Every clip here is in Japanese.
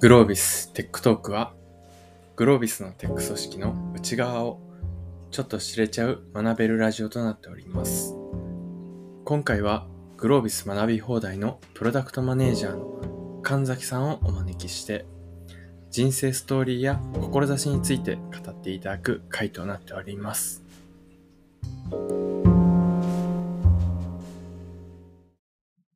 グロービステックトークは、グロービスのテック組織の内側をちょっと知れちゃう学べるラジオとなっております。今回は、グロービス学び放題のプロダクトマネージャーの神崎さんをお招きして、人生ストーリーや志について語っていただく回となっております。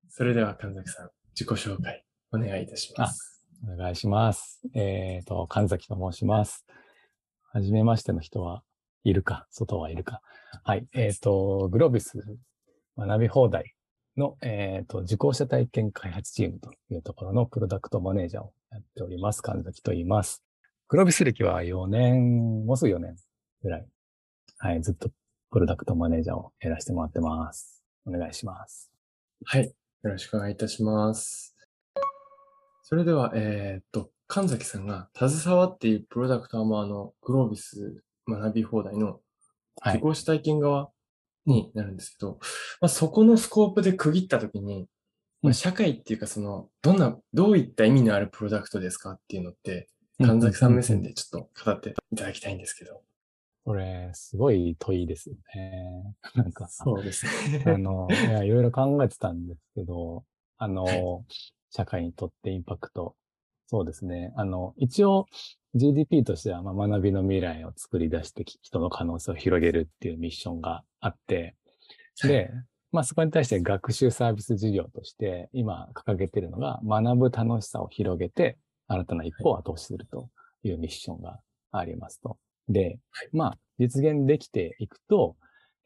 それでは神崎さん、自己紹介お願いいたします。お願いします。えっ、と、神崎と申します。はじめましての人はいるか、外はいるか。はい。えっ、と、グロービス学び放題の、えっ、と、受講者体験開発チームというところのプロダクトマネージャーをやっております。神崎と言います。グロービス歴は4年、もうすぐ4年ぐらい。はい。ずっとプロダクトマネージャーをやらせてもらってます。お願いします。はい。よろしくお願いいたします。それでは、えーっと、神崎さんが携わっているプロダクトは、まあ、あの、グロービス学び放題のはい受講者体験側になるんですけど、まあ、そこのスコープで区切ったときに、まあ、うん社会っていうか、その、どんな、どういった意味のあるプロダクトですかっていうのって、神崎さん目線でちょっと語っていただきたいんですけど。これ、すごい問いですよね。なんか、そうですあね。の、いろいろ考えてたんですけど、あの、はい社会にとってインパクト。そうですね。あの、一応 GDP としては、まあ、学びの未来を作り出して人の可能性を広げるっていうミッションがあって、で、まあ、そこに対して学習サービス事業として今掲げているのが学ぶ楽しさを広げて新たな一歩を後押しするというミッションがありますと。で、まあ、実現できていくと、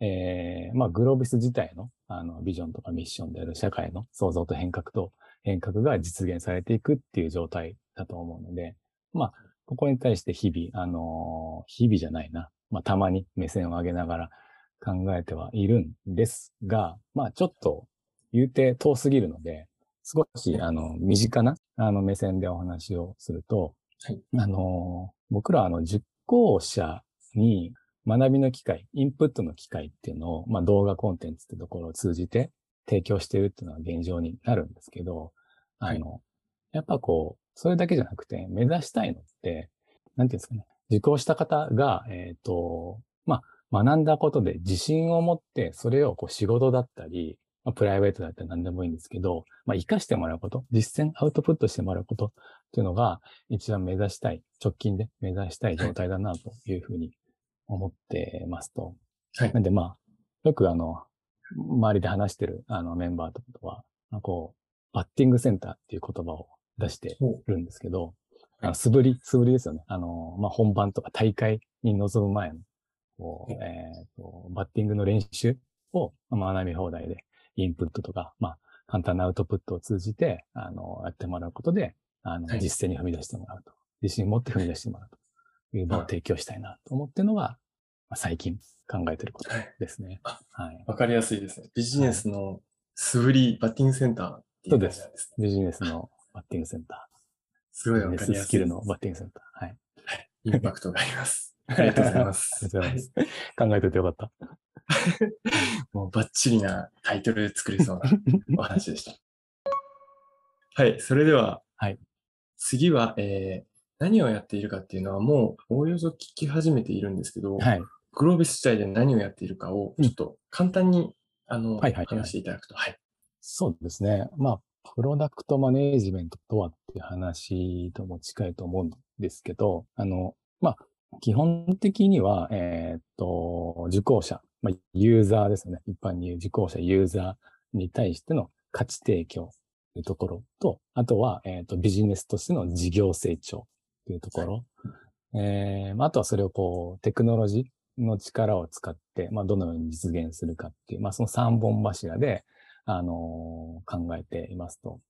えーまあ、グロービス自体の、あの、ビジョンとかミッションである社会の創造と変革と変革が実現されていくっていう状態だと思うので、まあ、ここに対して日々、あのー日々じゃないな。まあ、たまに目線を上げながら考えてはいるんですが、まあ、ちょっと言うて遠すぎるので、少し、あの、身近な、あの、目線でお話をすると、はいあのー僕らは、あの、受講者に学びの機会、インプットの機会っていうのを、まあ、動画コンテンツってところを通じて提供しているっていうのは現状になるんですけど、あの、やっぱこう、それだけじゃなくて、目指したいのって、なんていうんですかね、受講した方が、えっ、と、まあ、学んだことで自信を持って、それをこう仕事だったり、まあ、プライベートだったり何でもいいんですけど、まあ、活かしてもらうこと、実践、アウトプットしてもらうことっていうのが、一番目指したい、直近で目指したい状態だな、というふうに思ってますと。はい。なんでまあ、よくあの、周りで話してるあのメンバーとかは、まあこう、バッティングセンターっていう言葉を出してほるんですけど、はいあの素振り、素振りですよね。あの、まあ、本番とか大会に臨む前の、こう、はいえっ、と、バッティングの練習をまあ学び放題で、インプットとか、まあ、簡単なアウトプットを通じて、あの、やってもらうことで、あの、はい実践に踏み出してもらうと。自信を持って踏み出してもらうというのを提供したいなと思ってるのが、まあ、最近考えてることですね。あはい。わかりやすいですね。ビジネスの素振り、バッティングセンターっていうですね。ビジネスのバッティングセンタ すごいー。わかりやすい。ルのバッティングセンター。はい。インパクトがあります。ありがとうございます。ありがとうございます。考えておいてよかった。もうバッチリなタイトル作りそうなお話でした。はい、それでは、はい次は、えー何をやっているかっていうのはもうおおよそ聞き始めているんですけど、はい。グロービス自体で何をやっているかをうんちょっと簡単に、あの、はいはいはい話していただくと。はい。そうですね。まあ、プロダクトマネージメントとはっていう話とも近いと思うんですけど、あの、まあ、基本的には、えーっと、受講者、まあ、ユーザーですね。一般に言う受講者、ユーザーに対しての価値提供というところと、あとは、えーっと、ビジネスとしての事業成長というところ。えーまああとはそれをこう、テクノロジーの力を使って、まあ、どのように実現するかっていう、まあ、その三本柱で、あの考えていますと。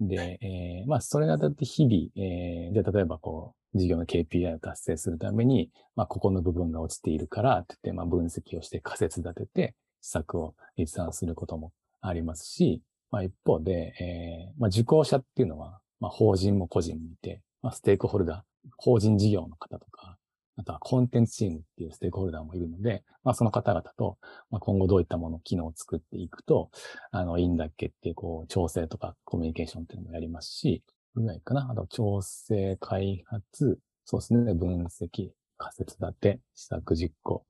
で、えーまあ、それにあたって日々、えーじゃあ例えばこう、事業の KPI を達成するために、まあ、ここの部分が落ちているから、って言って、まあ、分析をして仮説立てて、施策を立案することもありますし、まあ、一方で、えーまあ、受講者っていうのは、まあ、法人も個人もいて、まあ、ステークホルダー、法人事業の方とか、あとはコンテンツチームっていうステークホルダーもいるので、まあ、その方々と、まあ、今後どういったもの、機能を作っていくと、あの、いいんだっけっていう、こう、調整とかコミュニケーションっていうのもやりますし、ぐらいかな。あと、調整、開発、そうですね、分析、仮説立て、試作実行。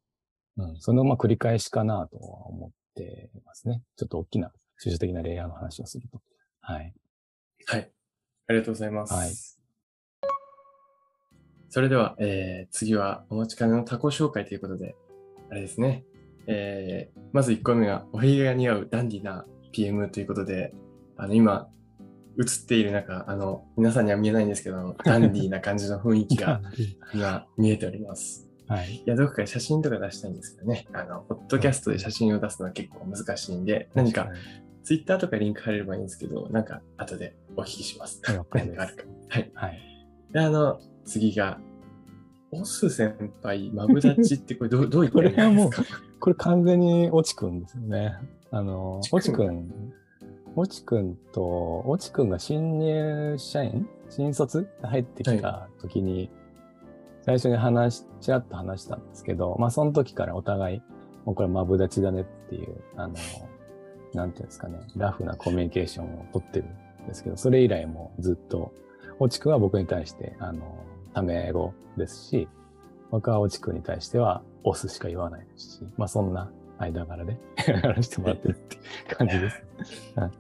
うん、そのまあ繰り返しかなとは思ってますね。ちょっと大きな、抽象的なレイヤーの話をすると。はい。はい。ありがとうございます。はい。それでは、えー、次はお待ちかねのタコ紹介ということで、あれですね。えー、まず1個目が、おひげが似合うダンディな PM ということで、あの、今、映っている中、あの、皆さんには見えないんですけど、ダンディーな感じの雰囲気が 今見えております。はい。いや、どこか写真とか出したいんですけどね、あの、ポッドキャストで写真を出すのは結構難しいんで、何か、ツイッターとかリンク貼れればいいんですけど、なんか、後でお聞きします。何かあるか。はい。はい。で、あの、次が、オス先輩、マブダチってこれど どういった意味ですか？これ完全にオチくんですよね。あの、オチくん、オチくん。と、オチくんが新入社員？新卒で入ってきた時に、最初に話、ちらっと話したんですけど、まあその時からお互い、もうこれマブダチだねっていう、あの、なんていうんですかね、ラフなコミュニケーションをとってるんですけど、それ以来もずっと、オチくんは僕に対して、あの、ため語ですし、僕はオチくんに対しては、オスしか言わないですし、まあそんな間柄で やらせてもらってるっていう感じです。はい。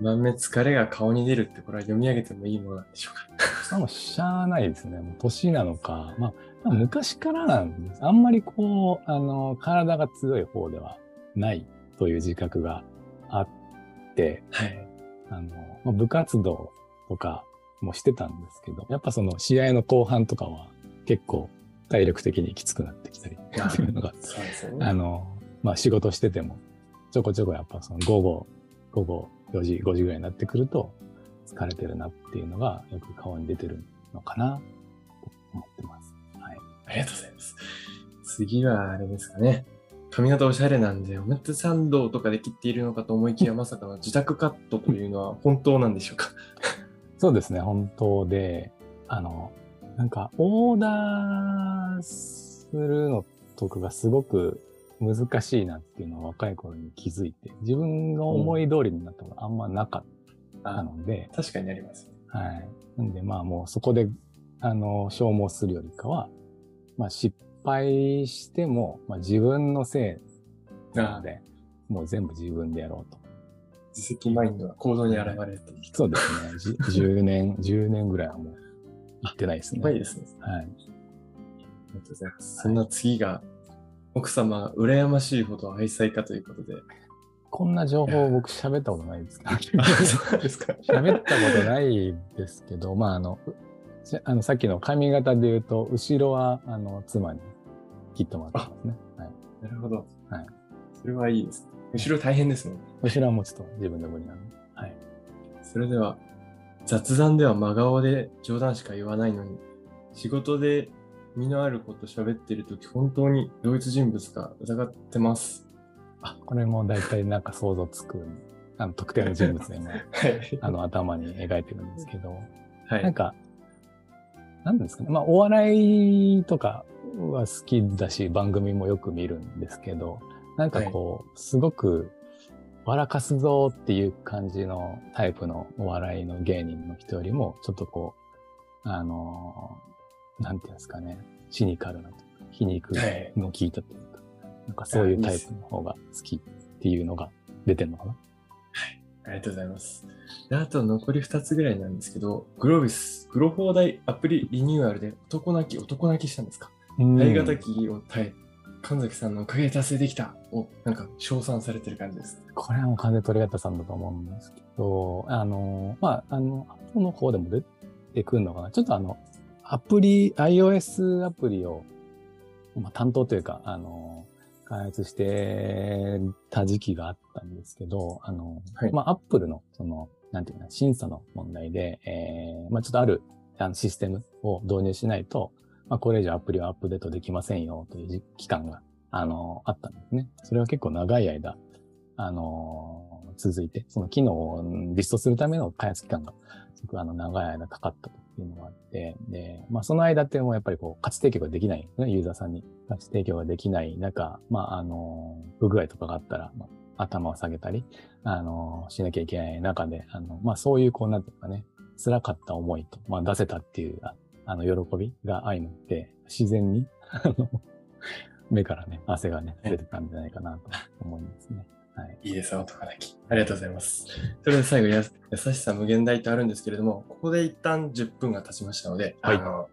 満面疲れが顔に出るって、これは読み上げてもいいものなんでしょうか？もうしゃあないですね。もう年なのか。まあ、昔からなんです。あんまりこう、あの、体が強い方ではないという自覚があって、はい。あの、まあ、部活動とかもしてたんですけど、やっぱその試合の後半とかは結構体力的にきつくなってきたりっていうのが、ね。あの、まあ仕事してても、ちょこちょこやっぱその午後、午後4時、5時ぐらいになってくると疲れてるなっていうのがよく顔に出てるのかなと思ってます。はい。ありがとうございます。次はあれですかね。髪型おしゃれなんで、表参道とかで切っているのかと思いきや、まさかの自宅カットというのは本当なんでしょうか？そうですね、本当で、あの、なんか、オーダーするのとかがすごく難しいなっていうのを若い頃に気づいて、自分の思い通りになったことあんまなかったので。うん、確かになります。はい。なんでまあもうそこで、あの、消耗するよりかは、まあ失敗しても、まあ自分のせいなので、もう全部自分でやろうと。自責マインドが行動に現れるそうですね。10年、10年ぐらいはもう行ってないですね。いですね。はい。ありがとうございます。そんな次が、奥様、羨ましいほど愛妻家ということで。こんな情報僕喋ったことないですけど。そうですか。喋ったことないですけど、まああの、あのさっきの髪型で言うと、後ろはあの妻に切ってもらってますね。はい。なるほど。はい。それはいいです。後ろ大変ですもんね。後ろはもうちょっと自分で無理なので。はい。それでは、雑談では真顔で冗談しか言わないのに、仕事で身のあること喋ってるとき、本当に同一人物か疑ってます。あ、これも大体なんか想像つく、あの特定の人物でも、はい、あの頭に描いてるんですけど、はい、なんか、なんですかね。まあ、お笑いとかは好きだし、番組もよく見るんですけど、なんかこう、はい、すごく笑かすぞっていう感じのタイプのお笑いの芸人の人よりも、ちょっとこう、あのー、なんていうんですかね、シニカルなとか、皮肉の効いたというか、はい、なんかそういうタイプの方が好きっていうのが出てるのかな。はい。ありがとうございます。であと残り2つぐらいなんですけど、グロービス、グロ放題アプリリニューアルで男泣き、男泣きしたんですか？ありがたきを耐え神崎さんのおかげで達成できたを、なんか、称賛されてる感じです。これはもう完全鳥型さんだと思うんですけど、あの、まあ、あの、後の方でも出てくるのかな。ちょっとあの、アプリ、iOS アプリを、まあ、担当というか、あの、開発してた時期があったんですけど、あの、はい、まあ、アップルの、その、なんていうか、審査の問題で、えー、まあ、ちょっとある、あの、システムを導入しないと、まあ、これ以上アプリはアップデートできませんよという期間が、あの、あったんですね。それは結構長い間、あの、続いて、その機能をリストするための開発期間が、すごくあの、長い間かかったというのがあって、で、まあ、その間ってもうやっぱりこう、価値提供ができないね、ユーザーさんに。価値提供ができない中、まあ、あの、不具合とかがあったら、まあ、頭を下げたり、あの、しなきゃいけない中で、あの、まあ、そういう、こう、なんていうかね、辛かった思いと、まあ、出せたっていう、あの、喜びが相まって、自然に、あの、目からね、汗がね、出てたんじゃないかなと思いますね。はい。いいです、男泣き。ありがとうございます。それで最後や、優しさ無限大とあるんですけれども、ここで一旦10分が経ちましたので、はいあの、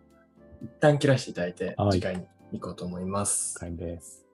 一旦切らせていただいて、はい次回に行こうと思います。了解です。